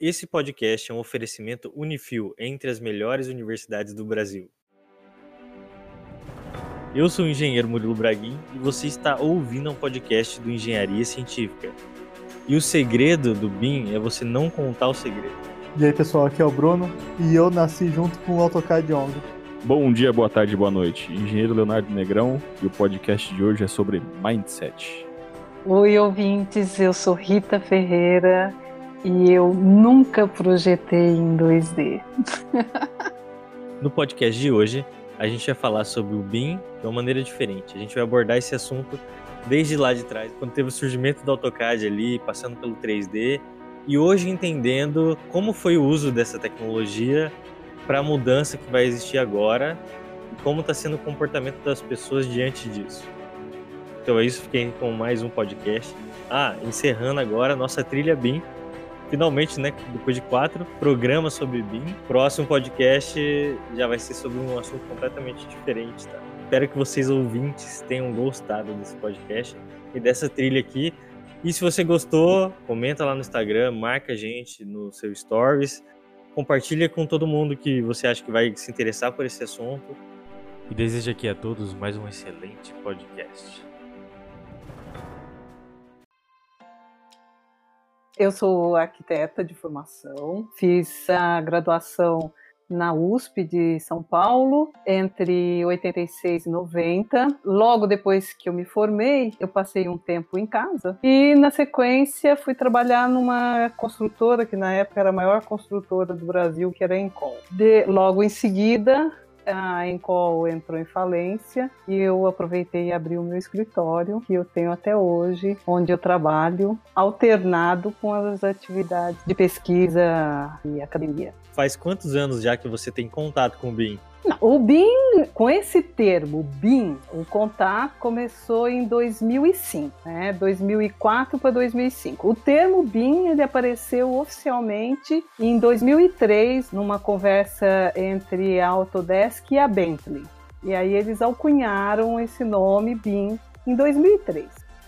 Esse podcast é um oferecimento Unifil entre as melhores universidades do Brasil. Eu sou o engenheiro Murilo Braguin e você está ouvindo um podcast do Engenharia Científica. E o segredo do BIM é você não contar o segredo. E aí pessoal, aqui é o Bruno e eu nasci junto com o AutoCAD ONG. Bom dia, boa tarde, boa noite. Engenheiro Leonardo Negrão e o podcast de hoje é sobre Mindset. Oi, ouvintes, eu sou Rita Ferreira e eu nunca projetei em 2D. no podcast de hoje, a gente vai falar sobre o BIM de uma maneira diferente. A gente vai abordar esse assunto desde lá de trás, quando teve o surgimento do AutoCAD ali, passando pelo 3D, e hoje entendendo como foi o uso dessa tecnologia para a mudança que vai existir agora e como está sendo o comportamento das pessoas diante disso. Então é isso, fiquei com mais um podcast. Ah, encerrando agora a nossa trilha BIM. Finalmente, né, depois de quatro programas sobre BIM, próximo podcast já vai ser sobre um assunto completamente diferente, tá? Espero que vocês ouvintes tenham gostado desse podcast e dessa trilha aqui. E se você gostou, comenta lá no Instagram, marca a gente no seu stories, compartilha com todo mundo que você acha que vai se interessar por esse assunto. E desejo aqui a todos mais um excelente podcast. Eu sou arquiteta de formação, fiz a graduação na USP de São Paulo entre 86 e 90. Logo depois que eu me formei, eu passei um tempo em casa e na sequência fui trabalhar numa construtora que na época era a maior construtora do Brasil, que era a Encol. De, logo em seguida, a Encol entrou em falência e eu aproveitei e abri o meu escritório, que eu tenho até hoje, onde eu trabalho alternado com as atividades de pesquisa e academia. Faz quantos anos já que você tem contato com o BIM? O BIM, com esse termo BIM, o contato começou em 2005, né? 2004 para 2005. O termo BIM ele apareceu oficialmente em 2003 numa conversa entre a Autodesk e a Bentley. E aí eles alcunharam esse nome BIM em 2003.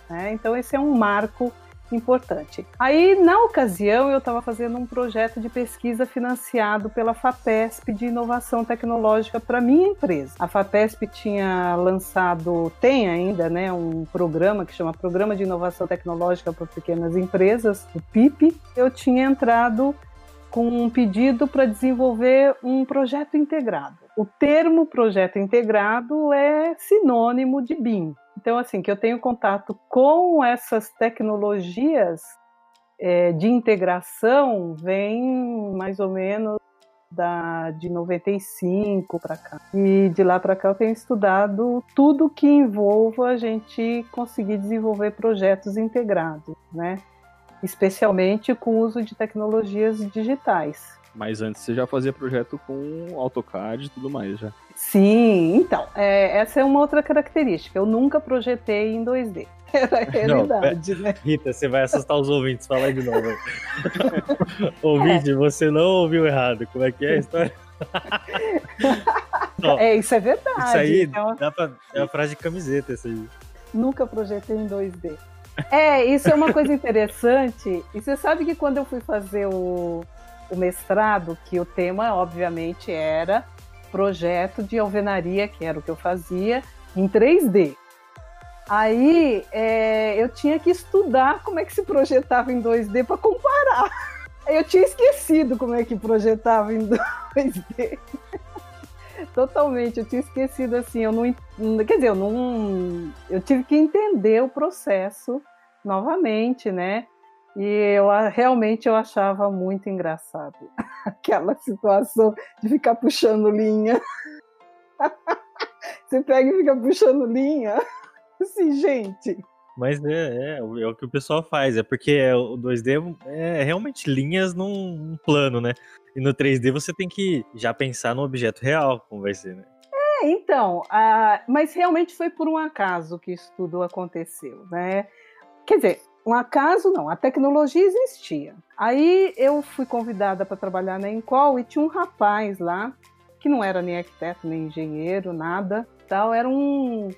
Né? Então esse é um marco importante. Aí, na ocasião, eu estava fazendo um projeto de pesquisa financiado pela FAPESP de inovação tecnológica para minha empresa. A FAPESP tinha lançado, tem ainda, né, um programa que chama Programa de Inovação Tecnológica para Pequenas Empresas, o PIP. Eu tinha entrado com um pedido para desenvolver um projeto integrado. O termo projeto integrado é sinônimo de BIM, então, assim, que eu tenho contato com essas tecnologias é, de integração vem mais ou menos da, de 95 para cá. E de lá para cá eu tenho estudado tudo que envolva a gente conseguir desenvolver projetos integrados, né? Especialmente com o uso de tecnologias digitais. Mas antes você já fazia projeto com AutoCAD e tudo mais, já? Sim, então, é, essa é uma outra característica. Eu nunca projetei em 2D. Era a realidade, não, né? Rita, você vai assustar os ouvintes. Fala de novo. Ouvinte, é. você não ouviu errado. Como é que é a história? é, isso é verdade. Isso aí então... dá pra, é uma frase de camiseta, isso aí. Nunca projetei em 2D. É, isso é uma coisa interessante. E você sabe que quando eu fui fazer o, o mestrado, que o tema, obviamente, era projeto de alvenaria, que era o que eu fazia, em 3D. Aí é, eu tinha que estudar como é que se projetava em 2D para comparar. Eu tinha esquecido como é que projetava em 2D. Totalmente, eu tinha esquecido assim, eu não, quer dizer, eu não, eu tive que entender o processo novamente, né? E eu realmente eu achava muito engraçado aquela situação de ficar puxando linha. Você pega e fica puxando linha. Assim, gente. Mas é, é, é, o que o pessoal faz, é porque é, o 2D é realmente linhas num, num plano, né? E no 3D você tem que já pensar no objeto real, como vai ser, né? É, então, uh, mas realmente foi por um acaso que isso tudo aconteceu, né? Quer dizer, um acaso não, a tecnologia existia. Aí eu fui convidada para trabalhar na Encol e tinha um rapaz lá que não era nem arquiteto, nem engenheiro, nada, tal, era um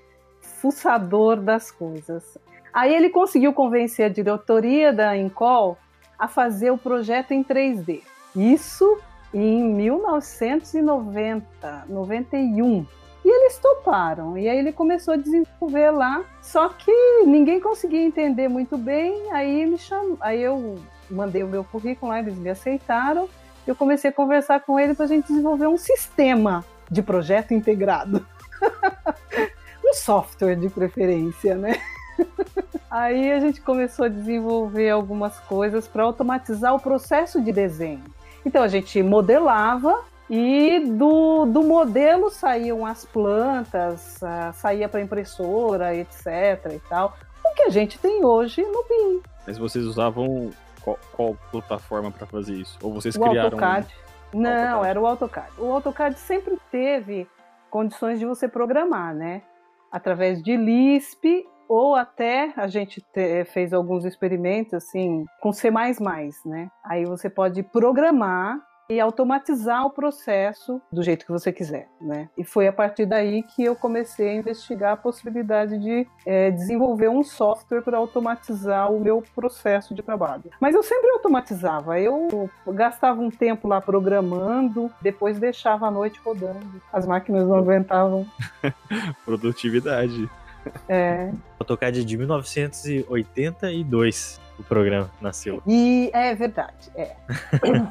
fuçador das coisas. Aí ele conseguiu convencer a diretoria da Encol a fazer o projeto em 3D. Isso em 1990, 91. E eles toparam. E aí ele começou a desenvolver lá. Só que ninguém conseguia entender muito bem. Aí me chamou, aí eu mandei o meu currículo lá, eles me aceitaram. Eu comecei a conversar com ele para a gente desenvolver um sistema de projeto integrado. um software de preferência, né? Aí a gente começou a desenvolver algumas coisas para automatizar o processo de desenho. Então a gente modelava e do, do modelo saíam as plantas, uh, saía para impressora, etc. e tal. O que a gente tem hoje no BIM. Mas vocês usavam qual, qual plataforma para fazer isso? Ou vocês o criaram? AutoCAD. Um... Não, AutoCAD. era o AutoCAD. O AutoCAD sempre teve condições de você programar, né? Através de Lisp ou até a gente te, fez alguns experimentos assim com C++, né? Aí você pode programar e automatizar o processo do jeito que você quiser, né? E foi a partir daí que eu comecei a investigar a possibilidade de é, desenvolver um software para automatizar o meu processo de trabalho. Mas eu sempre automatizava, eu gastava um tempo lá programando, depois deixava a noite rodando. As máquinas não aguentavam. Produtividade. É. AutoCAD de 1982 o programa nasceu. E é verdade, é.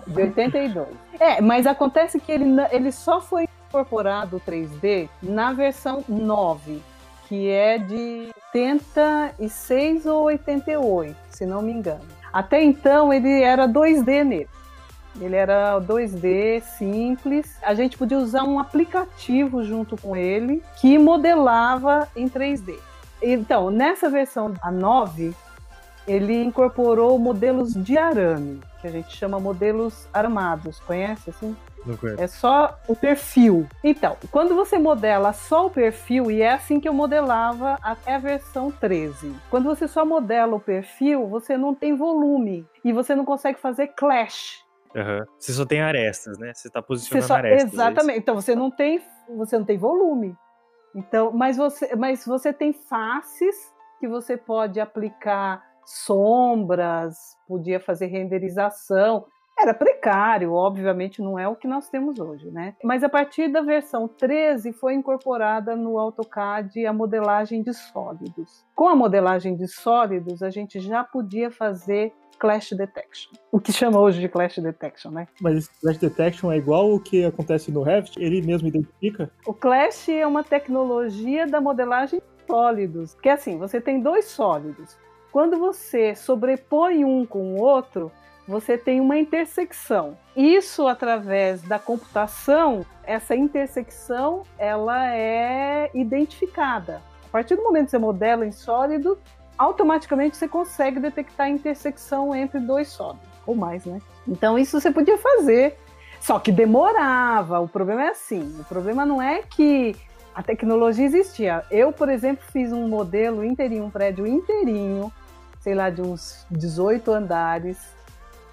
De 82. É, mas acontece que ele, ele só foi incorporado 3D na versão 9, que é de 86 ou 88, se não me engano. Até então ele era 2D nele. Ele era 2D simples. A gente podia usar um aplicativo junto com ele que modelava em 3D. Então, nessa versão a 9, ele incorporou modelos de arame, que a gente chama modelos armados. Conhece assim? É só o perfil. Então, quando você modela só o perfil, e é assim que eu modelava até a versão 13. Quando você só modela o perfil, você não tem volume e você não consegue fazer clash. Uhum. Você só tem arestas, né? Você está posicionando só, arestas. É exatamente. É então você não tem, você não tem volume. Então, mas você, mas você tem faces que você pode aplicar sombras, podia fazer renderização. Era precário, obviamente não é o que nós temos hoje, né? Mas a partir da versão 13 foi incorporada no AutoCAD a modelagem de sólidos. Com a modelagem de sólidos, a gente já podia fazer Clash Detection. O que chama hoje de Clash Detection, né? Mas esse Clash Detection é igual o que acontece no Revit? Ele mesmo identifica? O Clash é uma tecnologia da modelagem de sólidos. Que é assim, você tem dois sólidos. Quando você sobrepõe um com o outro, você tem uma intersecção. Isso através da computação, essa intersecção ela é identificada. A partir do momento que você modela em sólido, automaticamente você consegue detectar a intersecção entre dois sólidos, ou mais, né? Então isso você podia fazer, só que demorava. O problema é assim, o problema não é que a tecnologia existia. Eu, por exemplo, fiz um modelo inteirinho, um prédio inteirinho, sei lá, de uns 18 andares,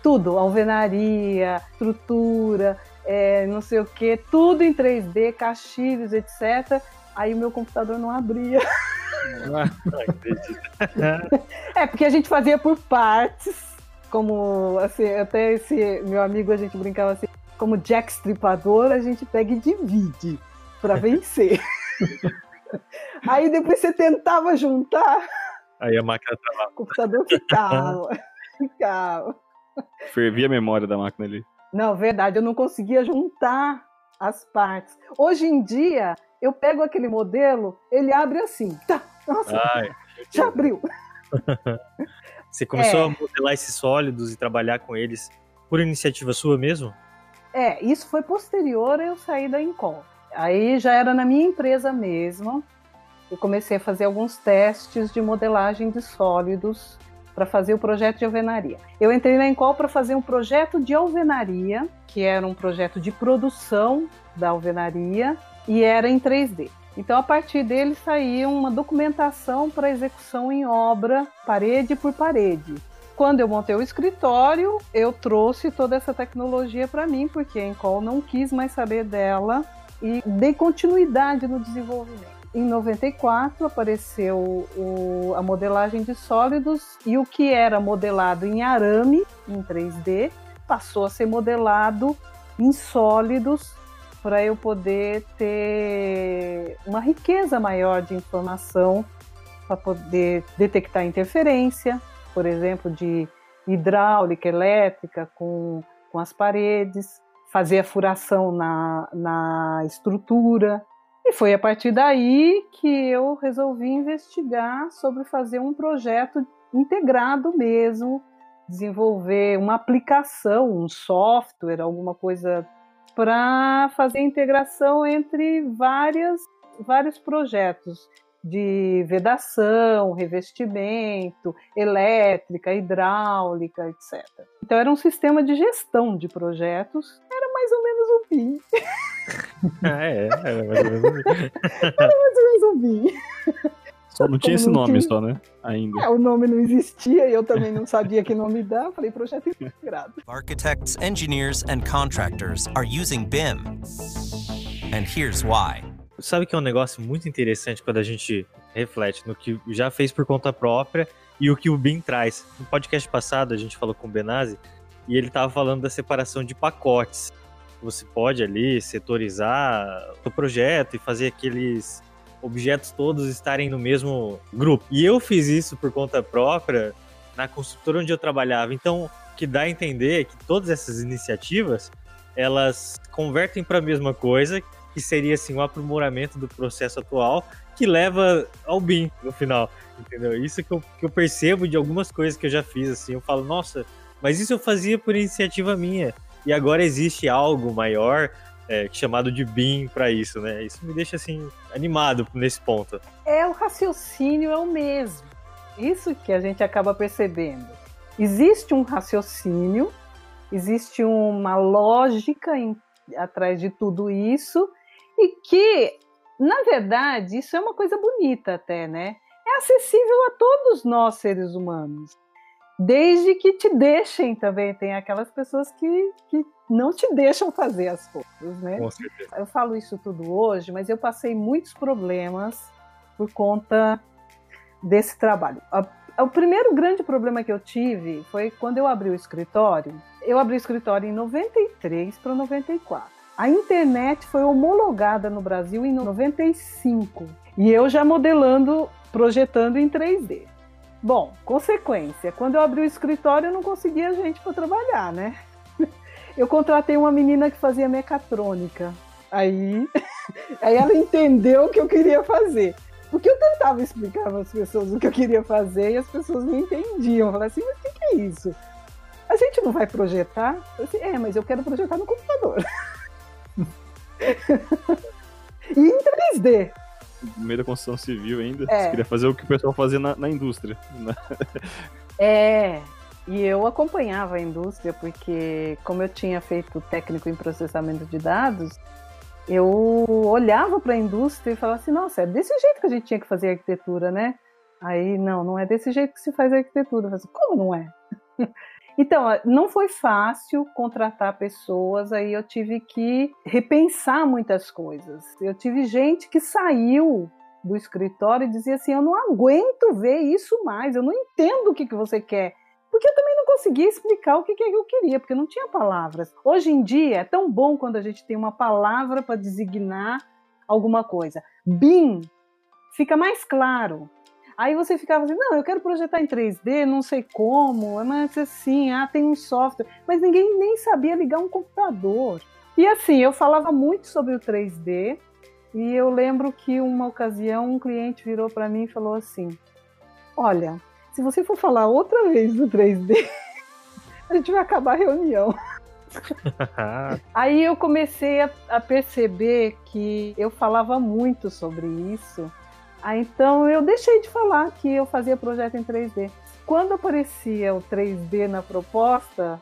tudo, alvenaria, estrutura, é, não sei o que, tudo em 3D, caixilhos, etc. Aí o meu computador não abria. é, porque a gente fazia por partes, como assim, até esse meu amigo a gente brincava assim, como Jack Stripador, a gente pega e divide para vencer. Aí depois você tentava juntar, Aí a máquina travava. O computador ficava. ficava. Fervia a memória da máquina ali. Não, verdade, eu não conseguia juntar as partes. Hoje em dia, eu pego aquele modelo, ele abre assim. Tá, nossa, Ai, já abriu. Você começou É. a modelar esses sólidos e trabalhar com eles por iniciativa sua mesmo? É, isso foi posterior a eu sair da Incol. Aí já era na minha empresa mesmo. Eu comecei a fazer alguns testes de modelagem de sólidos para fazer o projeto de alvenaria. Eu entrei na Incol para fazer um projeto de alvenaria, que era um projeto de produção da alvenaria e era em 3D. Então, a partir dele saía uma documentação para execução em obra, parede por parede. Quando eu montei o escritório, eu trouxe toda essa tecnologia para mim, porque a Encol não quis mais saber dela e dei continuidade no desenvolvimento. Em 94 apareceu o, a modelagem de sólidos e o que era modelado em arame, em 3D, passou a ser modelado em sólidos para eu poder ter uma riqueza maior de informação para poder detectar interferência, por exemplo, de hidráulica, elétrica com, com as paredes, fazer a furação na, na estrutura. E foi a partir daí que eu resolvi investigar sobre fazer um projeto integrado mesmo, desenvolver uma aplicação, um software, alguma coisa para fazer integração entre várias, vários projetos de vedação, revestimento, elétrica, hidráulica, etc. Então era um sistema de gestão de projetos, mais ou menos um BIM. ah, é, era mais ou menos um BIM. era mais ou menos um BIM. Só não tinha esse nome tinha... só, né? Ainda. É, o nome não existia e eu também não sabia que nome dar. Falei projeto integrado. Architects, engineers and contractors are using BIM. And here's why. Sabe que é um negócio muito interessante quando a gente reflete no que já fez por conta própria e o que o BIM traz. No podcast passado a gente falou com o Benazzi e ele estava falando da separação de pacotes. Você pode ali setorizar o projeto e fazer aqueles objetos todos estarem no mesmo grupo. E eu fiz isso por conta própria na construtora onde eu trabalhava. Então, o que dá a entender é que todas essas iniciativas elas convertem para a mesma coisa, que seria assim um aprimoramento do processo atual que leva ao BIM no final, entendeu? Isso que eu, que eu percebo de algumas coisas que eu já fiz assim, eu falo, nossa, mas isso eu fazia por iniciativa minha e agora existe algo maior é, chamado de BIM para isso, né? Isso me deixa assim animado nesse ponto. É o raciocínio é o mesmo. Isso que a gente acaba percebendo. Existe um raciocínio, existe uma lógica em, atrás de tudo isso e que, na verdade, isso é uma coisa bonita até, né? É acessível a todos nós seres humanos. Desde que te deixem também. Tem aquelas pessoas que, que não te deixam fazer as coisas, né? Com certeza. Eu falo isso tudo hoje, mas eu passei muitos problemas por conta desse trabalho. O primeiro grande problema que eu tive foi quando eu abri o escritório. Eu abri o escritório em 93 para 94. A internet foi homologada no Brasil em 95 e eu já modelando, projetando em 3D. Bom, consequência, quando eu abri o escritório eu não conseguia gente para trabalhar, né? Eu contratei uma menina que fazia mecatrônica. Aí, aí ela entendeu o que eu queria fazer. Porque eu tentava explicar para as pessoas o que eu queria fazer e as pessoas não entendiam. Eu falava assim, mas o que, que é isso? A gente não vai projetar? Eu disse, é, mas eu quero projetar no computador. e em 3D. No meio da construção civil ainda. É. Você queria fazer o que o pessoal fazia na, na indústria. Né? é. E eu acompanhava a indústria porque, como eu tinha feito técnico em processamento de dados, eu olhava para a indústria e falava assim: nossa, é desse jeito que a gente tinha que fazer arquitetura, né? Aí, não, não é desse jeito que se faz arquitetura. Eu falei assim, como não é? Então, não foi fácil contratar pessoas, aí eu tive que repensar muitas coisas. Eu tive gente que saiu do escritório e dizia assim: Eu não aguento ver isso mais, eu não entendo o que, que você quer. Porque eu também não conseguia explicar o que, que eu queria, porque não tinha palavras. Hoje em dia é tão bom quando a gente tem uma palavra para designar alguma coisa. BIM fica mais claro. Aí você ficava assim, não, eu quero projetar em 3D, não sei como, mas assim, ah, tem um software. Mas ninguém nem sabia ligar um computador. E assim, eu falava muito sobre o 3D, e eu lembro que uma ocasião um cliente virou para mim e falou assim: Olha, se você for falar outra vez do 3D, a gente vai acabar a reunião. Aí eu comecei a, a, perceber que eu falava muito sobre isso ah, então eu deixei de falar que eu fazia projeto em 3D. Quando aparecia o 3D na proposta,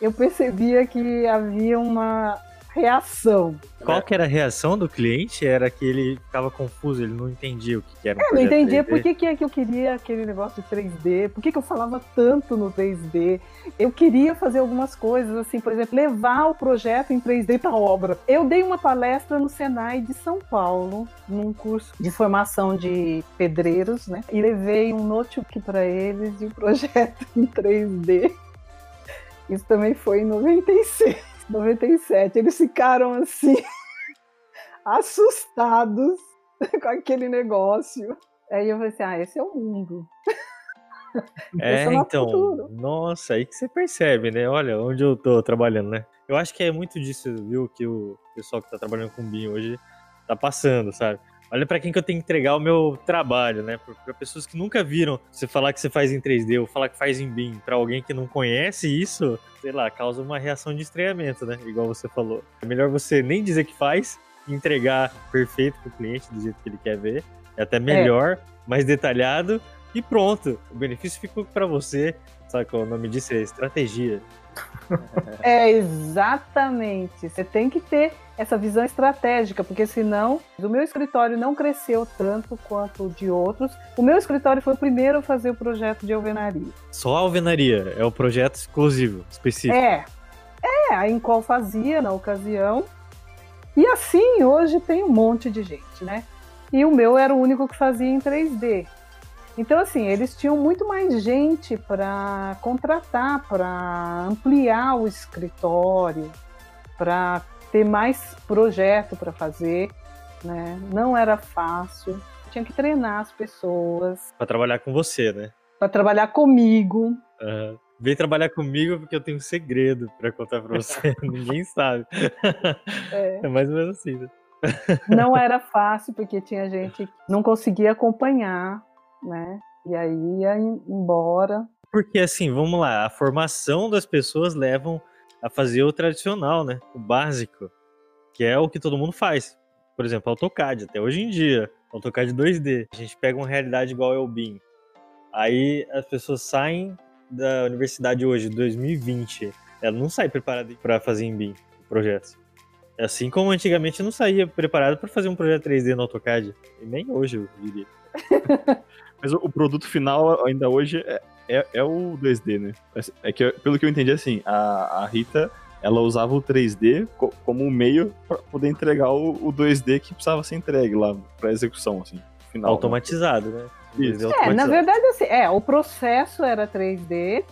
eu percebia que havia uma reação. Qual que era a reação do cliente? Era que ele ficava confuso, ele não entendia o que que era um Eu não entendia 3D. por que, que, eu queria aquele negócio de 3D, por que, que eu falava tanto no 3D. Eu queria fazer algumas coisas, assim, por exemplo, levar o projeto em 3D para obra. Eu dei uma palestra no Senai de São Paulo, num curso de formação de pedreiros, né? E levei um notebook para eles e o projeto em 3D. Isso também foi em 96, 97. Eles ficaram assim, assustados com aquele negócio. Aí eu falei assim: ah, esse é o mundo. É, é então, futuro. nossa, aí que você percebe, né? Olha onde eu tô trabalhando, né? Eu acho que é muito disso, viu, que o pessoal que tá trabalhando com BIM hoje tá passando, sabe? Olha pra quem que eu tenho que entregar o meu trabalho, né? Pra pessoas que nunca viram você falar que você faz em 3D ou falar que faz em BIM, pra alguém que não conhece isso, sei lá, causa uma reação de estranhamento, né? Igual você falou. É melhor você nem dizer que faz, entregar perfeito pro cliente do jeito que ele quer ver. É até melhor, mais detalhado e pronto. O benefício ficou pra você. Sabe é o nome disso? É estratégia. É, exatamente. Você tem que ter essa visão estratégica, porque senão o meu escritório não cresceu tanto quanto o de outros. O meu escritório foi o primeiro a fazer o projeto de alvenaria. Só a alvenaria é o projeto exclusivo, específico. É, é, a Incol fazia na ocasião. E assim, hoje tem um monte de gente, né? E o meu era o único que fazia em 3D. Então, assim, eles tinham muito mais gente para contratar, para ampliar o escritório, para ter mais projeto para fazer, né? Não era fácil. Tinha que treinar as pessoas Pra trabalhar com você, né? para trabalhar comigo. Aham. Vem trabalhar comigo porque eu tenho um segredo pra contar pra você. Ninguém sabe. É. É mais ou menos assim, né? Não era fácil porque tinha gente que não conseguia acompanhar, né? E aí ia em- embora. Porque assim, vamos lá, a formação das pessoas levam a fazer o tradicional, né? O básico, que é o que todo mundo faz. Por exemplo, AutoCAD, até hoje em dia, AutoCAD 2D. A gente pega uma realidade igual é o BIM. Aí as pessoas saem da universidade hoje, 2020. Ela não sai preparada para fazer em BIM projetos. Assim como antigamente não saía preparado para fazer um projeto 3D no AutoCAD. E nem hoje, eu diria. Mas o, o produto final ainda hoje é, é, é o 2D, né? É- que, pelo que eu entendi, assim, a, a Rita, ela usava o 3D co- como um meio para poder entregar o, o 2D que precisava ser entregue lá pra execução, assim, final. Automatizado, né? Isso. 2D É, na automatizado. verdade, assim, é, o processo era 3D,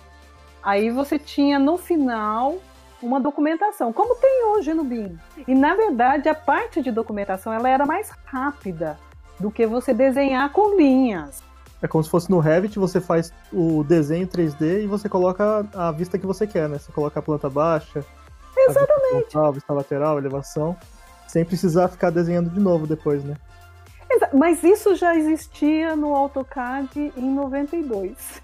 aí você tinha no final uma documentação, como tem hoje no BIM. E na verdade, a parte de documentação ela era mais rápida do que você desenhar com linhas. É como se fosse no Revit, você faz o desenho 3D e você coloca a vista que você quer, né? Você coloca a planta baixa, Exatamente. a vista frontal, vista lateral, elevação, sem precisar ficar desenhando de novo depois, né? Exa- Mas isso já existia no AutoCAD em 92.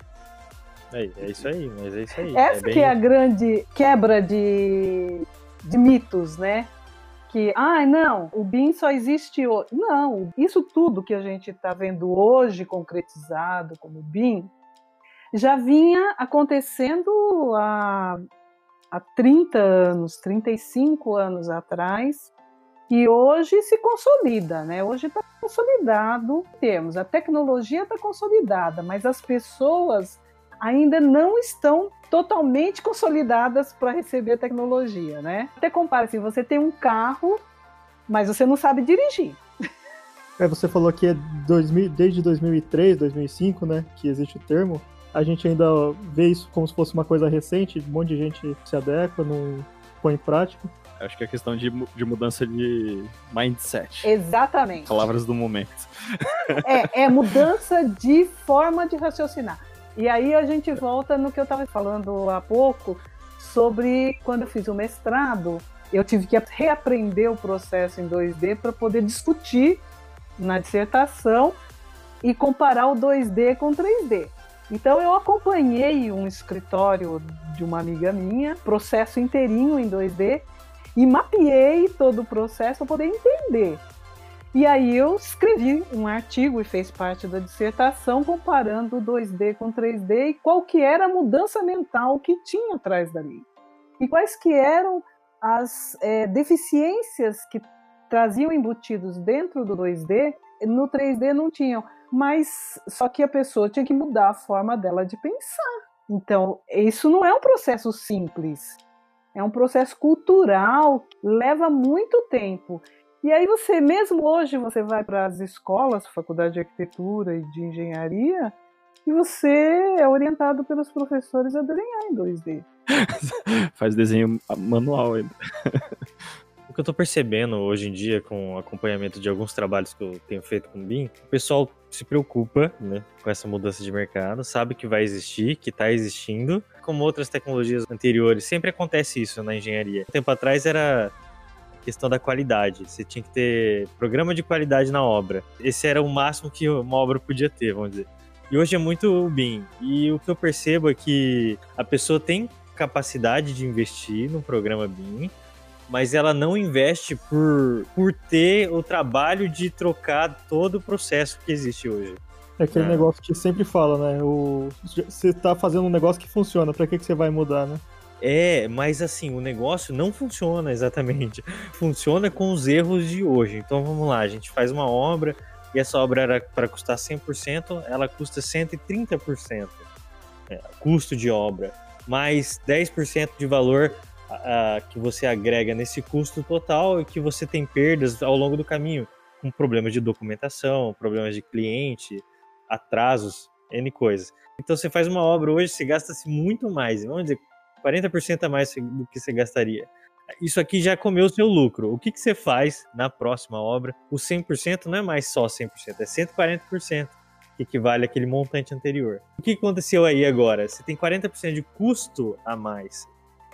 É, é isso aí, mas é isso aí. Essa bem- que é a grande quebra de, de mitos, né? Que, ah, não, o BIM só existe hoje. Não, isso tudo que a gente está vendo hoje concretizado como BIM já vinha acontecendo há, há 30 anos, 35 anos atrás, e hoje se consolida, né? Hoje está consolidado temos, a tecnologia está consolidada, mas as pessoas ainda não estão totalmente consolidadas para receber a tecnologia, né? Até compara assim, você tem um carro, mas você não sabe dirigir. É, você falou que é 2000, desde 2003, 2005, né, que existe o termo. A gente ainda vê isso como se fosse uma coisa recente, um monte de gente se adequa, não põe em prática. Acho que é questão de, de mudança de mindset. Exatamente. Palavras do momento. É, é mudança de forma de raciocinar. E aí a gente volta no que eu estava falando há pouco sobre quando eu fiz o mestrado, eu tive que reaprender o processo em 2D para poder discutir na dissertação e comparar o 2D com o 3D. Então eu acompanhei um escritório de uma amiga minha, processo inteirinho em 2D, e mapeei todo o processo para poder entender. E aí eu escrevi um artigo e fez parte da dissertação comparando o 2D com 3D e qual que era a mudança mental que tinha atrás dali. E quais que eram as é, deficiências que traziam embutidos dentro do 2D, no 3D não tinham. Mas só que a pessoa tinha que mudar a forma dela de pensar. Então, isso não é um processo simples. É um processo cultural leva muito tempo. E aí você, mesmo hoje, você vai para as escolas, faculdade de arquitetura e de engenharia, e você é orientado pelos professores a desenhar em 2D. Faz desenho manual ainda. O que eu tô percebendo hoje em dia com o acompanhamento de alguns trabalhos que eu tenho feito com o BIM, o pessoal se preocupa né, com essa mudança de mercado, sabe que vai existir, que está existindo. Como outras tecnologias anteriores, sempre acontece isso na engenharia. Um tempo atrás era questão da qualidade. Você tinha que ter programa de qualidade na obra. Esse era o máximo que uma obra podia ter, vamos dizer. E hoje é muito BIM. E o que eu percebo é que a pessoa tem capacidade de investir no programa BIM, mas ela não investe por, por ter o trabalho de trocar todo o processo que existe hoje. É aquele é. negócio que sempre fala, né? O, você tá fazendo um negócio que funciona, para que, que você vai mudar, né? É, mas assim, o negócio não funciona exatamente. Funciona com os erros de hoje. Então vamos lá, a gente faz uma obra e essa obra era para custar 100%, ela custa 130%. É, custo de obra, mais 10% de valor que você agrega nesse custo total e que você tem perdas ao longo do caminho, com problemas de documentação, problemas de cliente, atrasos, N coisas. Então você faz uma obra hoje, você gasta-se muito mais, vamos dizer, 40% a mais do que você gastaria. Isso aqui já comeu o seu lucro. O que, que você faz na próxima obra? O 100% não é mais só 100%, é 140%, que equivale àquele montante anterior. O que aconteceu aí agora? Você tem 40% de custo a mais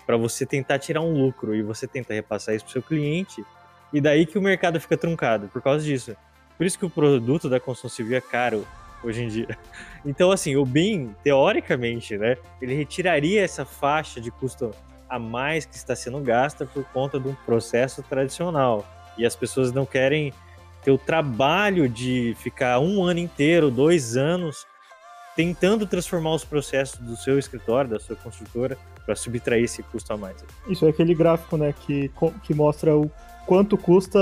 para você tentar tirar um lucro e você tenta repassar isso para o seu cliente, e daí que o mercado fica truncado por causa disso. Por isso que o produto da construção civil é caro hoje em dia. Então, assim, o BIM, teoricamente, né, ele retiraria essa faixa de custo a mais que está sendo gasta por conta de um processo tradicional. E as pessoas não querem ter o trabalho de ficar um ano inteiro, dois anos, tentando transformar os processos do seu escritório, da sua construtora, para subtrair esse custo a mais. Isso é aquele gráfico, né, que, que mostra o quanto custa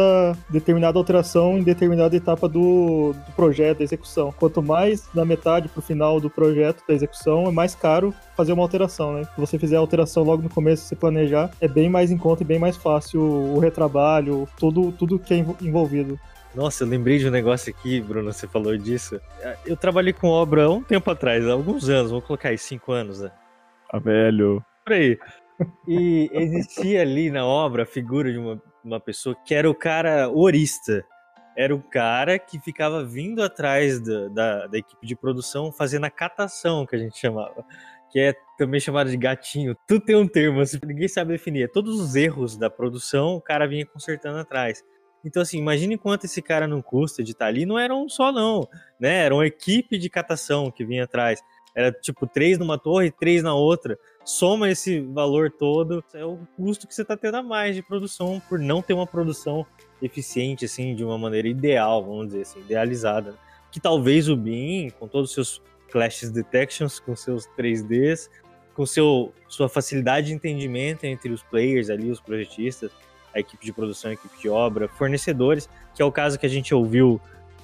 determinada alteração em determinada etapa do, do projeto, da execução. Quanto mais na metade para o final do projeto, da execução, é mais caro fazer uma alteração, né? Se você fizer a alteração logo no começo, se planejar, é bem mais em conta e bem mais fácil o retrabalho, tudo, tudo que é envolvido. Nossa, eu lembrei de um negócio aqui, Bruno, você falou disso. Eu trabalhei com obra há um tempo atrás, há alguns anos, vou colocar aí, cinco anos, né? Ah, velho. Por aí. E existia ali na obra a figura de uma, uma pessoa que era o cara orista. Era o cara que ficava vindo atrás da, da, da equipe de produção fazendo a catação, que a gente chamava que é também chamado de gatinho. Tudo tem um termo, assim, ninguém sabe definir. É todos os erros da produção, o cara vinha consertando atrás. Então, assim, imagine quanto esse cara não custa de estar ali. Não era um só, não, né? Era uma equipe de catação que vinha atrás. Era tipo três numa torre, três na outra. Soma esse valor todo, é o custo que você está tendo a mais de produção por não ter uma produção eficiente, assim, de uma maneira ideal, vamos dizer assim, idealizada. Que talvez o BIM, com todos os seus clashes detections, com seus 3Ds, com seu, sua facilidade de entendimento entre os players ali, os projetistas, a equipe de produção, a equipe de obra, fornecedores, que é o caso que a gente ouviu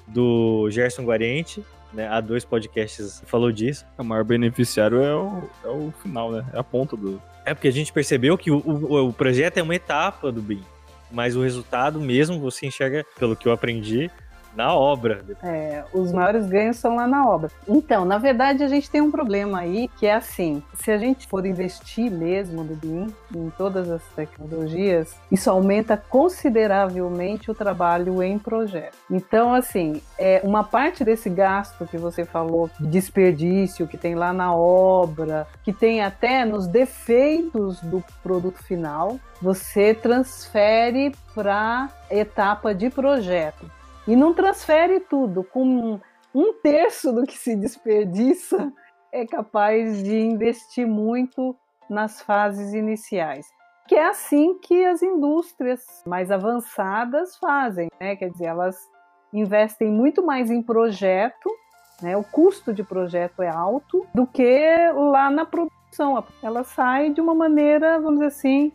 do Gerson Guariente, né? Há dois podcasts falou disso. O maior beneficiário é o, é o final, né? É a ponta do. É porque a gente percebeu que o, o, o projeto é uma etapa do BIM, mas o resultado mesmo você enxerga, pelo que eu aprendi, na obra. É, os maiores ganhos são lá na obra. Então, na verdade, a gente tem um problema aí que é assim: se a gente for investir mesmo no BIM, em todas as tecnologias, isso aumenta consideravelmente o trabalho em projeto. Então, assim, é uma parte desse gasto que você falou, desperdício que tem lá na obra, que tem até nos defeitos do produto final, você transfere para etapa de projeto. E não transfere tudo. Com um terço do que se desperdiça, é capaz de investir muito nas fases iniciais. Que é assim que as indústrias mais avançadas fazem, né? Quer dizer, elas investem muito mais em projeto, né? O custo de projeto é alto do que lá na produção. Ela sai de uma maneira, vamos dizer assim,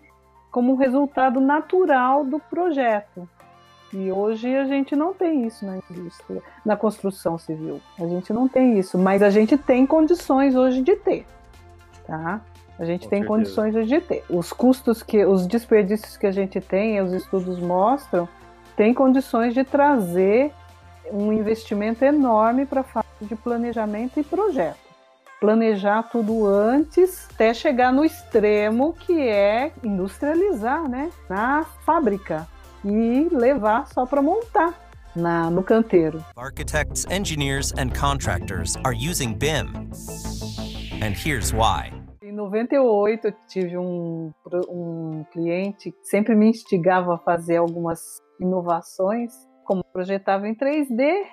como um resultado natural do projeto. E hoje a gente não tem isso na indústria, na construção civil. A gente não tem isso, mas a gente tem condições hoje de ter, tá? A gente Com tem certeza. condições hoje de ter. Os custos que, os desperdícios que a gente tem, os estudos mostram, tem condições de trazer um investimento enorme para a fase de planejamento e projeto. Planejar tudo antes até chegar no extremo que é industrializar, né? Na fábrica e levar só para montar na, no canteiro. Architects, engineers and contractors are using BIM. And here's why. Em 98 eu tive um, um cliente que sempre me instigava a fazer algumas inovações, como projetava em 3D,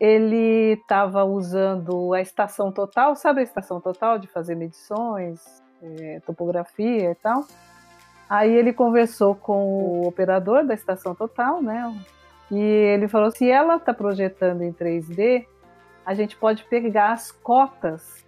ele estava usando a estação total, sabe a estação total de fazer medições, é, topografia e tal. Aí ele conversou com o operador da estação total, né? E ele falou: se ela está projetando em 3D, a gente pode pegar as cotas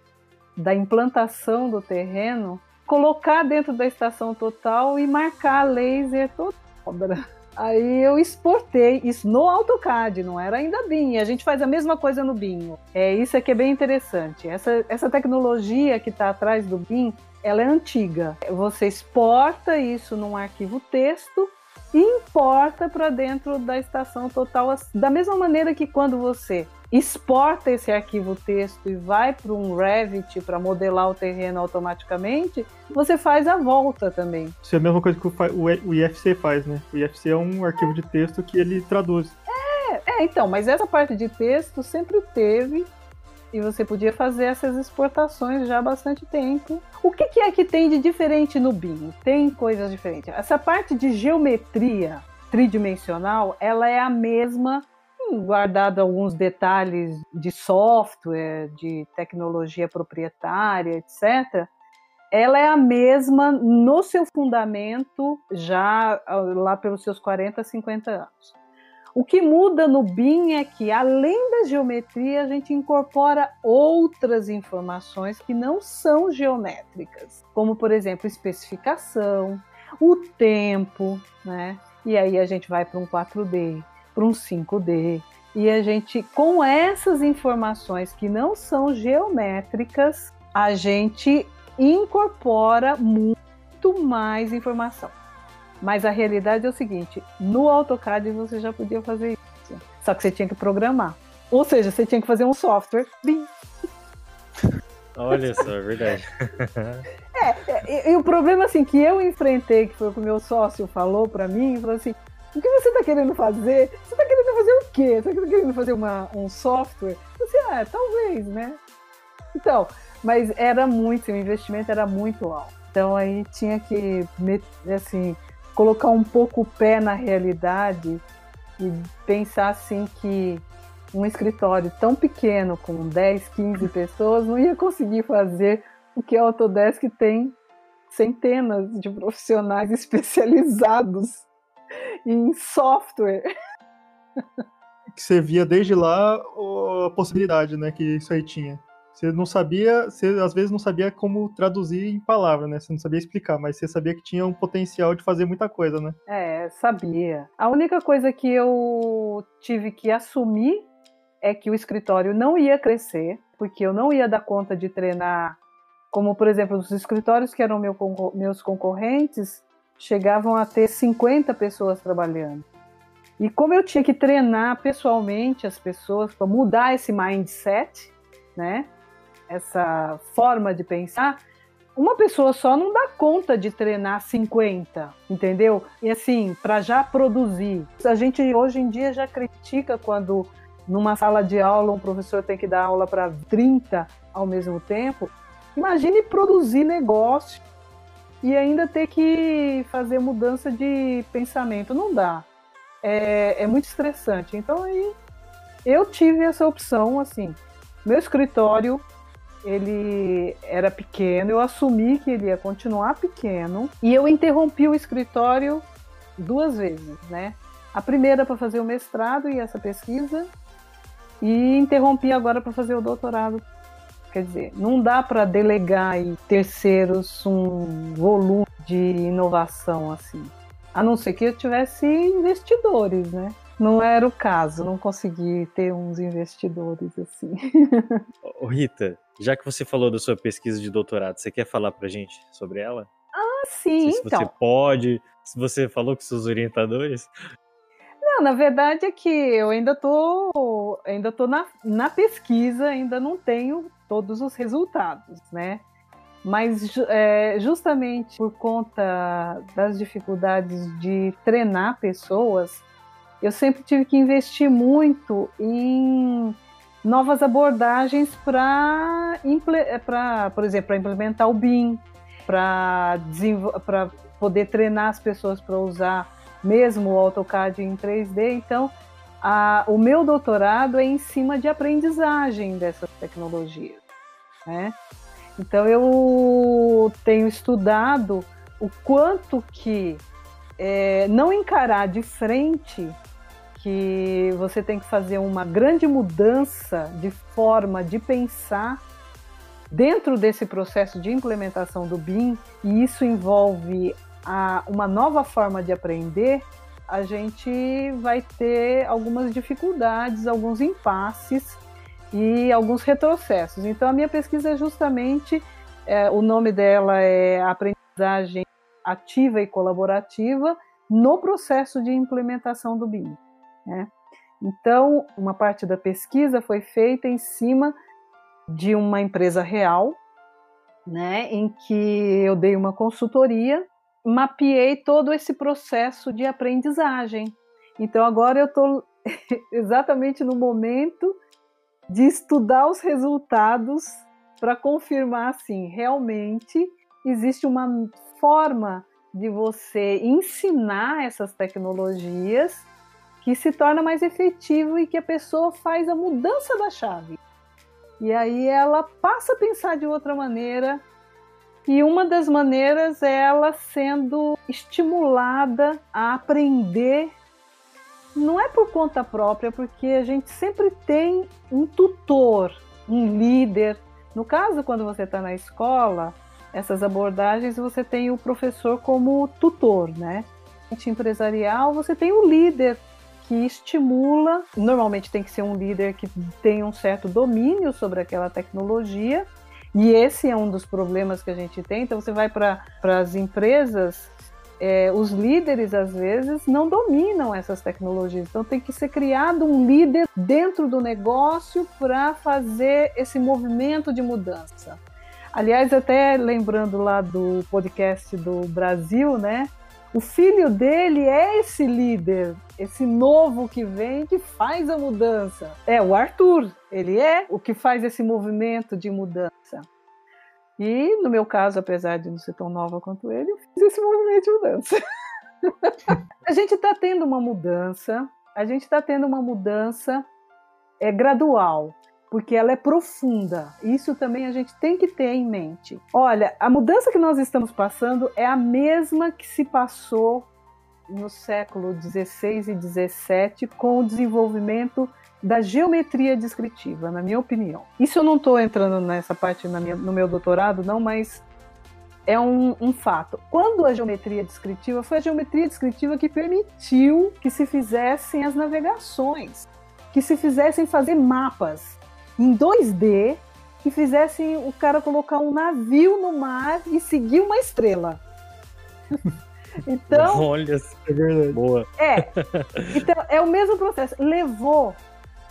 da implantação do terreno, colocar dentro da estação total e marcar laser toda. Aí eu exportei isso no AutoCAD, não era ainda BIM. A gente faz a mesma coisa no BIM. É isso aqui é bem interessante. Essa, essa tecnologia que está atrás do BIM ela é antiga. Você exporta isso num arquivo texto e importa para dentro da estação total, da mesma maneira que quando você exporta esse arquivo texto e vai para um Revit para modelar o terreno automaticamente, você faz a volta também. Isso é a mesma coisa que o IFC faz, né? O IFC é um arquivo de texto que ele traduz. É, é, então, mas essa parte de texto sempre teve e você podia fazer essas exportações já há bastante tempo. O que, que é que tem de diferente no BIM? Tem coisas diferentes. Essa parte de geometria tridimensional, ela é a mesma hum, guardado alguns detalhes de software, de tecnologia proprietária, etc., ela é a mesma no seu fundamento já ah, lá pelos seus 40, 50 anos. O que muda no BIM é que, além da geometria, a gente incorpora outras informações que não são geométricas, como, por exemplo, especificação, o tempo, né? E aí a gente vai para um 4D, para um 5D, e a gente, com essas informações que não são geométricas, a gente incorpora muito mais informação. Mas a realidade é o seguinte: no AutoCAD você já podia fazer isso. Só que você tinha que programar. Ou seja, você tinha que fazer um software BIM. Olha só, é verdade. é, e, e, o problema assim que eu enfrentei, que foi o que o meu sócio falou para mim, falou assim: o que você está querendo fazer? Você está querendo fazer o quê? Você está querendo fazer uma, um software? Eu disse, ah, talvez, né? Então, mas era muito, o investimento era muito alto. Então aí tinha que, assim, colocar um pouco o pé na realidade e pensar assim que um escritório tão pequeno, com 10, 15 pessoas, não ia conseguir fazer o que a Autodesk tem centenas de profissionais especializados em software. Que você via desde lá a possibilidade né, que isso aí tinha. Você não sabia, você às vezes não sabia como traduzir em palavra, né? Você não sabia explicar, mas você sabia que tinha um potencial de fazer muita coisa, né? É, sabia. A única coisa que eu tive que assumir é que o escritório não ia crescer, porque eu não ia dar conta de treinar, como por exemplo, os escritórios que eram meu, meus concorrentes chegavam a ter 50 pessoas trabalhando. E como eu tinha que treinar pessoalmente as pessoas para mudar esse mindset, né? Essa forma de pensar, uma pessoa só não dá conta de treinar 50, entendeu? E assim, para já produzir. A gente hoje em dia já critica quando numa sala de aula um professor tem que dar aula para 30 ao mesmo tempo. Imagine produzir negócio e ainda ter que fazer mudança de pensamento. Não dá. É, é muito estressante. Então aí eu tive essa opção, assim. Meu escritório ele era pequeno, eu assumi que ele ia continuar pequeno e eu interrompi o escritório duas vezes, né? A primeira para fazer o mestrado e essa pesquisa e interrompi agora para fazer o doutorado. Quer dizer, não dá para delegar em terceiros um volume de inovação assim. A não ser que eu tivesse investidores, né? Não era o caso, não consegui ter uns investidores assim. Ô, Rita, já que você falou da sua pesquisa de doutorado, você quer falar pra gente sobre ela? Ah, sim, se então. você pode, se você falou com seus orientadores. Não, na verdade é que eu ainda tô, ainda tô na, na pesquisa, ainda não tenho todos os resultados, né? Mas é, justamente por conta das dificuldades de treinar pessoas, eu sempre tive que investir muito em novas abordagens para, por exemplo, para implementar o BIM, para poder treinar as pessoas para usar mesmo o AutoCAD em 3D. Então, a, o meu doutorado é em cima de aprendizagem dessas tecnologias. Né? Então, eu tenho estudado o quanto que é, não encarar de frente que você tem que fazer uma grande mudança de forma de pensar dentro desse processo de implementação do BIM, e isso envolve a, uma nova forma de aprender, a gente vai ter algumas dificuldades, alguns impasses e alguns retrocessos. Então, a minha pesquisa é justamente, é, o nome dela é Aprendizagem Ativa e Colaborativa no processo de implementação do BIM. Né? Então, uma parte da pesquisa foi feita em cima de uma empresa real, né, em que eu dei uma consultoria, mapeei todo esse processo de aprendizagem. Então, agora eu estou exatamente no momento de estudar os resultados para confirmar assim, realmente existe uma forma de você ensinar essas tecnologias que se torna mais efetivo e que a pessoa faz a mudança da chave. E aí ela passa a pensar de outra maneira, e uma das maneiras é ela sendo estimulada a aprender. Não é por conta própria, porque a gente sempre tem um tutor, um líder. No caso, quando você está na escola, essas abordagens você tem o professor como tutor, né? Empresarial, você tem o líder que estimula. Normalmente tem que ser um líder que tem um certo domínio sobre aquela tecnologia. E esse é um dos problemas que a gente tem. Então, você vai para as empresas, é, os líderes, às vezes, não dominam essas tecnologias. Então, tem que ser criado um líder dentro do negócio para fazer esse movimento de mudança. Aliás, até lembrando lá do podcast do Brasil, né? O filho dele é esse líder, esse novo que vem que faz a mudança. É o Arthur, ele é o que faz esse movimento de mudança. E no meu caso, apesar de não ser tão nova quanto ele, eu fiz esse movimento de mudança. a gente está tendo uma mudança, a gente está tendo uma mudança é gradual porque ela é profunda. Isso também a gente tem que ter em mente. Olha, a mudança que nós estamos passando é a mesma que se passou no século XVI e XVII com o desenvolvimento da geometria descritiva, na minha opinião. Isso eu não estou entrando nessa parte minha, no meu doutorado, não, mas é um, um, fato. Quando a geometria descritiva foi a geometria descritiva que permitiu que se fizessem as navegações, que se fizessem fazer mapas em 2D que fizessem o cara colocar um navio no mar e seguir uma estrela. então. Olha, é verdade. Boa. É. Então, é o mesmo processo. Levou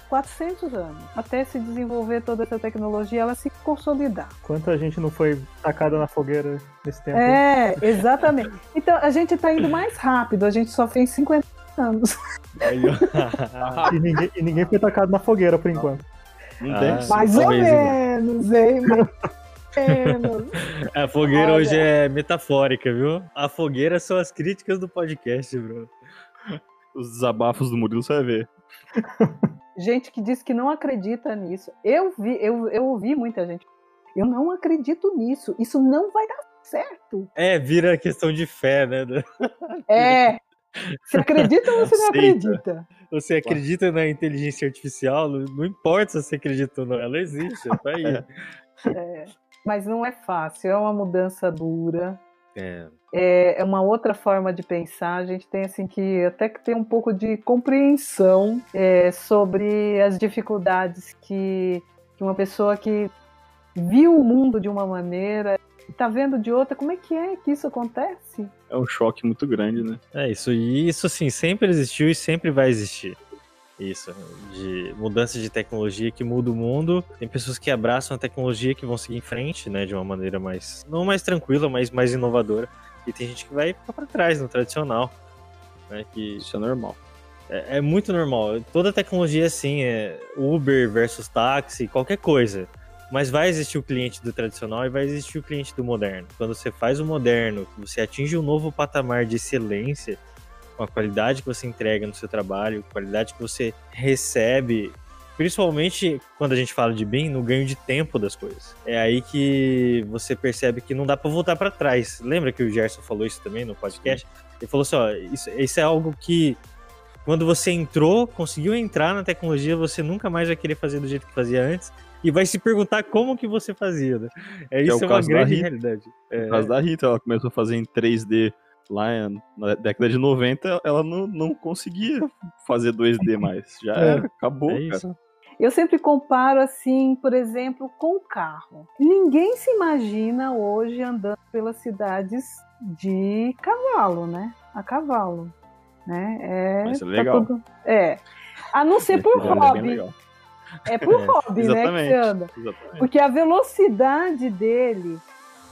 400 anos até se desenvolver toda essa tecnologia, ela se consolidar. Quanta gente não foi tacada na fogueira nesse tempo? É, exatamente. Então, a gente está indo mais rápido, a gente só fez 50 anos. e, ninguém, e ninguém foi tacado na fogueira por enquanto. Não tem? Ah, Mais ou menos, hein? menos. A fogueira Olha. hoje é metafórica, viu? A fogueira são as críticas do podcast, bro. Os desabafos do Murilo você vai ver. Gente que diz que não acredita nisso. Eu vi, eu, eu ouvi muita gente. Eu não acredito nisso. Isso não vai dar certo. É, vira questão de fé, né? É. Você acredita ou você não acredita? Você acredita na inteligência artificial? Não importa se você acredita ou não, ela existe, tá aí. É, mas não é fácil, é uma mudança dura. É, É, é uma outra forma de pensar. A gente tem assim que até que ter um pouco de compreensão é, sobre as dificuldades que, que uma pessoa que viu o mundo de uma maneira está vendo de outra. Como é que é que isso acontece? É um choque muito grande, né? é isso. E isso, assim, sempre existiu e sempre vai existir. Isso, de mudança de tecnologia que muda o mundo. Tem pessoas que abraçam a tecnologia que vão seguir em frente, né, de uma maneira mais, não mais tranquila, mas mais inovadora. E tem gente que vai ficar para trás no tradicional, né, que Isso é normal. é, é muito normal. Toda tecnologia é assim, é Uber versus táxi, qualquer coisa. Mas vai existir o cliente do tradicional e vai existir o cliente do moderno. Quando você faz o moderno, você atinge um novo patamar de excelência, com a qualidade que você entrega no seu trabalho, qualidade que você recebe, principalmente quando a gente fala de BIM, no ganho de tempo das coisas. É aí que você percebe que não dá para voltar para trás. Lembra que o Gerson falou isso também no podcast? Ele falou assim, ó, isso, isso é algo que quando você entrou, conseguiu entrar na tecnologia, você nunca mais vai querer fazer do jeito que fazia antes e vai se perguntar como que você fazia, né? É é isso, o é, uma caso da grande Rita. realidade. É, No caso da Rita, ela começou a fazer em 3D lá na década de 90, ela não, não conseguia fazer 2D mais. Já É, era, acabou, é cara. Eu sempre comparo assim, por exemplo, com o carro. Ninguém se imagina hoje andando pelas cidades de cavalo, né? A cavalo, né? É, Mas é tá legal. tudo- é. A não ser por é hobby. É por É, hobby, né? Que você anda. Exatamente. Porque a velocidade dele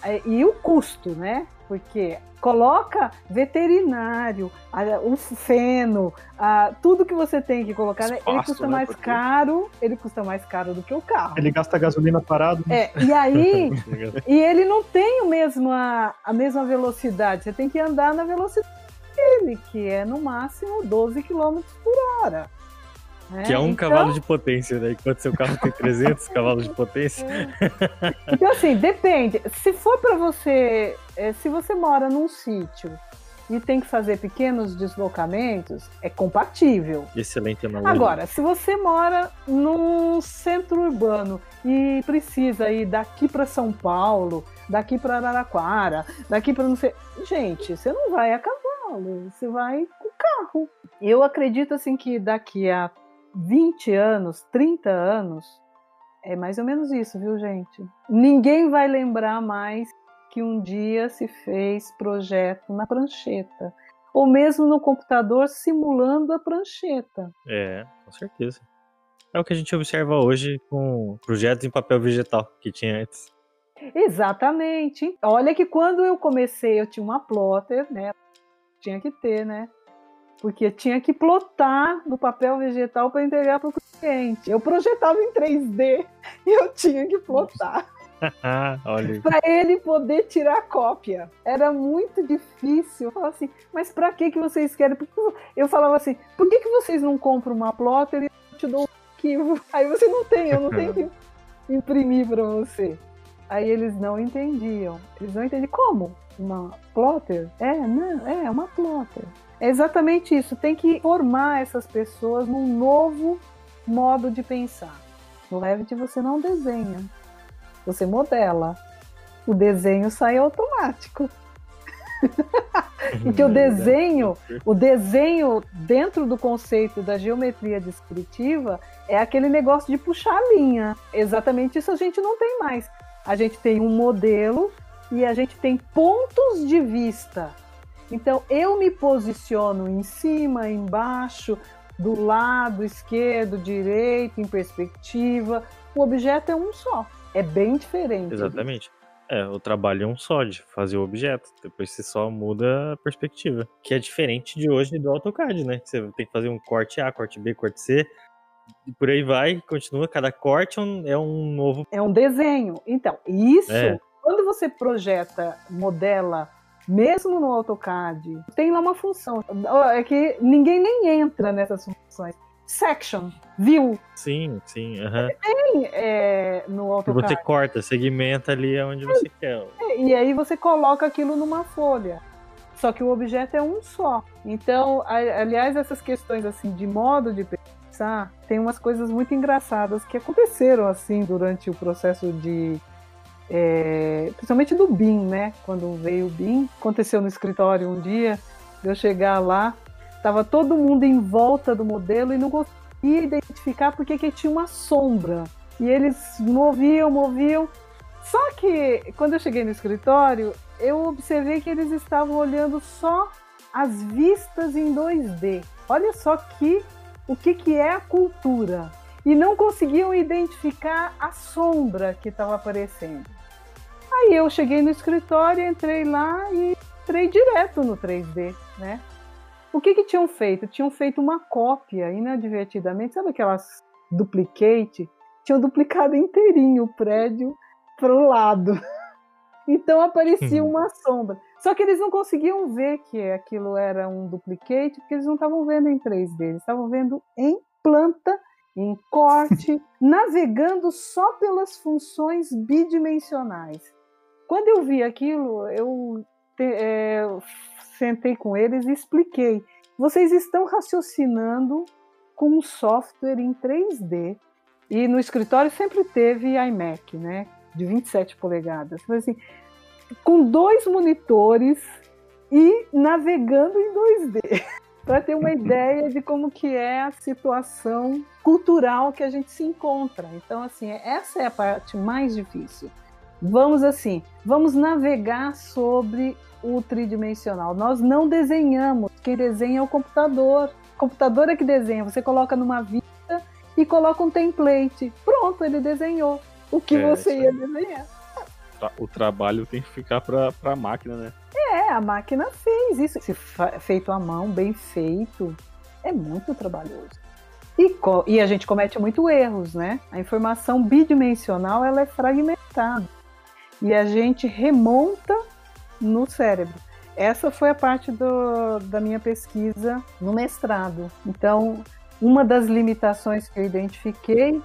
é, e o custo, né? Porque coloca veterinário, a- o feno, a- tudo que você tem que colocar, né? ele Espaço, custa né, mais porque- caro, ele custa mais caro do que o carro. Ele gasta gasolina parado. né? É, e aí, e ele não tem o mesma, a mesma velocidade, você tem que andar na velocidade dele, que é no máximo 12 km por hora. Né? Que é um Então- cavalo de potência, né? Enquanto seu carro tem 300 cavalos de potência. Então, assim, depende. Se for para você. eh, Se você mora num sítio e tem que fazer pequenos deslocamentos, é compatível. Excelente analogia. Agora, se você mora num centro urbano e precisa ir daqui para São Paulo, daqui para Araraquara, daqui para não sei. Gente, você não vai a cavalo, você vai com carro. Eu acredito assim que daqui a 20 anos, 30 anos, é mais ou menos isso, viu, gente? Ninguém vai lembrar mais que um dia se fez projeto na prancheta. Ou mesmo no computador simulando a prancheta. É, com certeza. É o que a gente observa hoje com projetos em papel vegetal que tinha antes. Exatamente. Olha que quando eu comecei, eu tinha uma plotter, né? Tinha que ter, né? Porque tinha que plotar no papel vegetal para entregar para o cliente. Eu projetava em 3D e eu tinha que plotar para ele poder tirar a cópia. Era muito difícil. Eu falava assim, mas para que que vocês querem? Eu falava assim, por que, que vocês não compram uma plotter e eu te dou um arquivo? Aí você não tem, eu não tenho que imprimir para você. Aí eles não entendiam. Eles não entendiam como uma plotter? É, não, é uma plotter. É exatamente isso. Tem que formar essas pessoas num novo modo de pensar. No Revit você não desenha, você modela. O desenho sai automático. Porque o desenho, o desenho dentro do conceito da geometria descritiva é aquele negócio de puxar a linha. Exatamente isso a gente não tem mais. A gente tem um modelo e a gente tem pontos de vista. Então eu me posiciono em cima, embaixo, do lado esquerdo, direito, em perspectiva. O objeto é um só. É bem diferente. Exatamente. É, o trabalho é um só de fazer o objeto. Depois você só muda a perspectiva. Que é diferente de hoje do AutoCAD, né? Você tem que fazer um corte A, corte B, corte C. E por aí vai, continua. Cada corte é um, é um novo. É um desenho. Então, isso, É. quando você projeta, modela, mesmo no AutoCAD, tem lá uma função. É que ninguém nem entra nessas funções. Section, view, Sim, sim. aham. tem, é, no AutoCAD. você corta, segmenta ali onde você quer. E aí você coloca aquilo numa folha. Só que o objeto é um só. Então, aliás, essas questões assim de modo de pensar, tem umas coisas muito engraçadas que aconteceram assim durante o processo de é, principalmente do BIM, né? Quando veio o BIM, aconteceu no escritório um dia, eu chegar lá, estava todo mundo em volta do modelo e não conseguia identificar porque que tinha uma sombra. E eles moviam, moviam. Só que quando eu cheguei no escritório, eu observei que eles estavam olhando só as vistas em 2D. Olha só que o que, que é a cultura. E não conseguiam identificar a sombra que estava aparecendo. Aí eu cheguei no escritório, entrei lá e entrei direto no 3D, né? O que que tinham feito? Tinham feito uma cópia inadvertidamente, sabe aquelas duplicate? Tinham duplicado inteirinho o prédio para o lado. Então aparecia uma sombra. Só que eles não conseguiam ver que aquilo era um duplicate, porque eles não estavam vendo em 3D, eles estavam vendo em planta, em corte, navegando só pelas funções bidimensionais. Quando eu vi aquilo, eu é, sentei com eles e expliquei. Vocês estão raciocinando com um software em 3D. E no escritório sempre teve iMac, né? De 27 polegadas. Mas assim, com dois monitores e navegando em 2D. para ter uma ideia de como que é a situação cultural que a gente se encontra. Então, assim, essa é a parte mais difícil. Vamos assim, vamos navegar sobre o tridimensional. Nós não desenhamos, quem desenha é o computador. O computador é que desenha. Você coloca numa vista e coloca um template. Pronto, ele desenhou o que é, você ia desenhar. O trabalho tem que ficar para a máquina, né? É, a máquina fez isso. Se feito à mão, bem feito, é muito trabalhoso. E, e a gente comete muito erros, né? A informação bidimensional ela é fragmentada. E a gente remonta no cérebro. Essa foi a parte do, da minha pesquisa no mestrado. Então, uma das limitações que eu identifiquei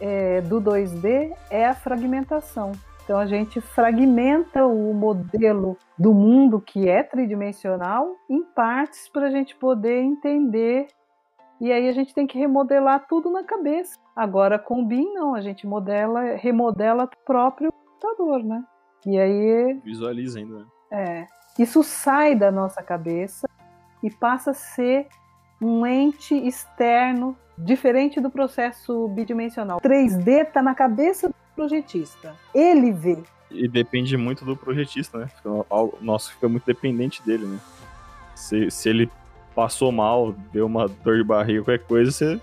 é, do 2D é a fragmentação. Então, a gente fragmenta o modelo do mundo que é tridimensional em partes para a gente poder entender. E aí a gente tem que remodelar tudo na cabeça. Agora com o BIM não, a gente modela, remodela o próprio computador, né? E aí. Visualiza ainda, né? É. Isso sai da nossa cabeça e passa a ser um ente externo, diferente do processo bidimensional. 3D está na cabeça do projetista. Ele vê. E depende muito do projetista, né? O nosso fica muito dependente dele, né? Se, se ele passou mal, deu uma dor de barriga, qualquer coisa, você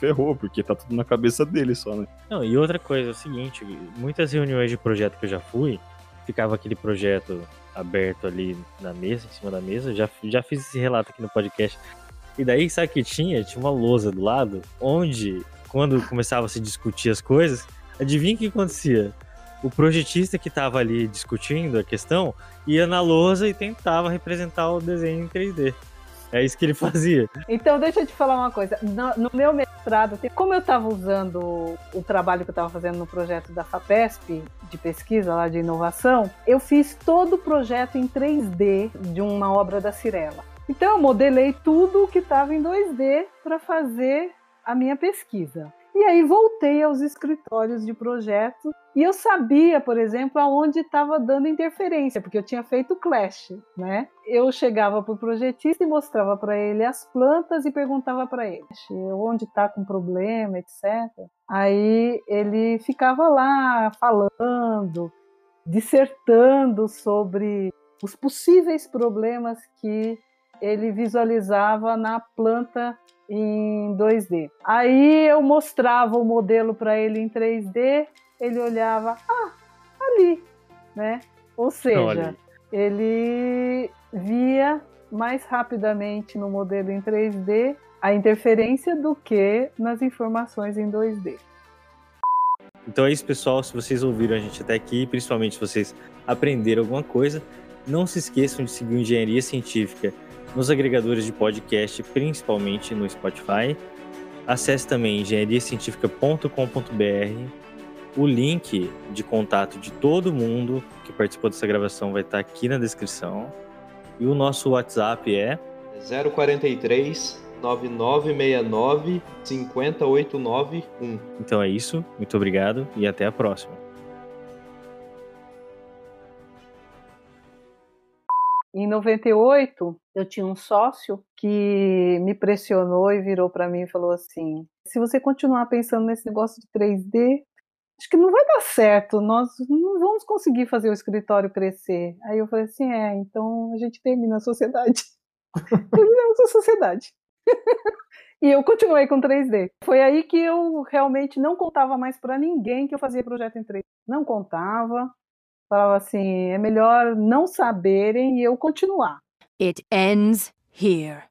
ferrou, porque tá tudo na cabeça dele só, né? Não, e outra coisa é o seguinte, muitas reuniões de projeto que eu já fui, ficava aquele projeto aberto ali na mesa, em cima da mesa, já, já fiz esse relato aqui no podcast. E daí, sabe o que tinha? Tinha uma lousa do lado, onde, quando começava a se discutir as coisas, adivinha o que acontecia? O projetista que estava ali discutindo a questão ia na lousa e tentava representar o desenho em 3D. É isso que ele fazia. Então, deixa eu te falar uma coisa. No, no meu mestrado, como eu estava usando o trabalho que eu estava fazendo no projeto da FAPESP, de pesquisa lá de inovação, eu fiz todo o projeto em 3D de uma obra da Cirela. Então, eu modelei tudo que estava em 2D para fazer a minha pesquisa. E aí voltei aos escritórios de projeto e eu sabia, por exemplo, aonde estava dando interferência, porque eu tinha feito clash, né? Eu chegava para o projetista e mostrava para ele as plantas e perguntava para ele onde está com problema, etc. Aí ele ficava lá falando, dissertando sobre os possíveis problemas que ele visualizava na planta em 2D. Aí eu mostrava o modelo para ele em 3D, ele olhava, ah, ali, né? Ou seja, ele via mais rapidamente no modelo em 3D a interferência do que nas informações em 2D. Então é isso, pessoal. Se vocês ouviram a gente até aqui, principalmente se vocês aprenderam alguma coisa, não se esqueçam de seguir Engenharia Científica nos agregadores de podcast, principalmente no Spotify. Acesse também engenhariacientifica.com.br. O link de contato de todo mundo que participou dessa gravação vai estar aqui na descrição. E o nosso WhatsApp é 043 9969 50891. Então é isso, muito obrigado e até a próxima. Em 98, eu tinha um sócio que me pressionou e virou para mim e falou assim: se você continuar pensando nesse negócio de 3D, acho que não vai dar certo, nós não vamos conseguir fazer o escritório crescer. Aí eu falei assim: é, então a gente termina a sociedade. Terminamos a sociedade. e eu continuei com 3D. Foi aí que eu realmente não contava mais para ninguém que eu fazia projeto em 3D. Não contava. Falava assim: é melhor não saberem e eu continuar. It ends here.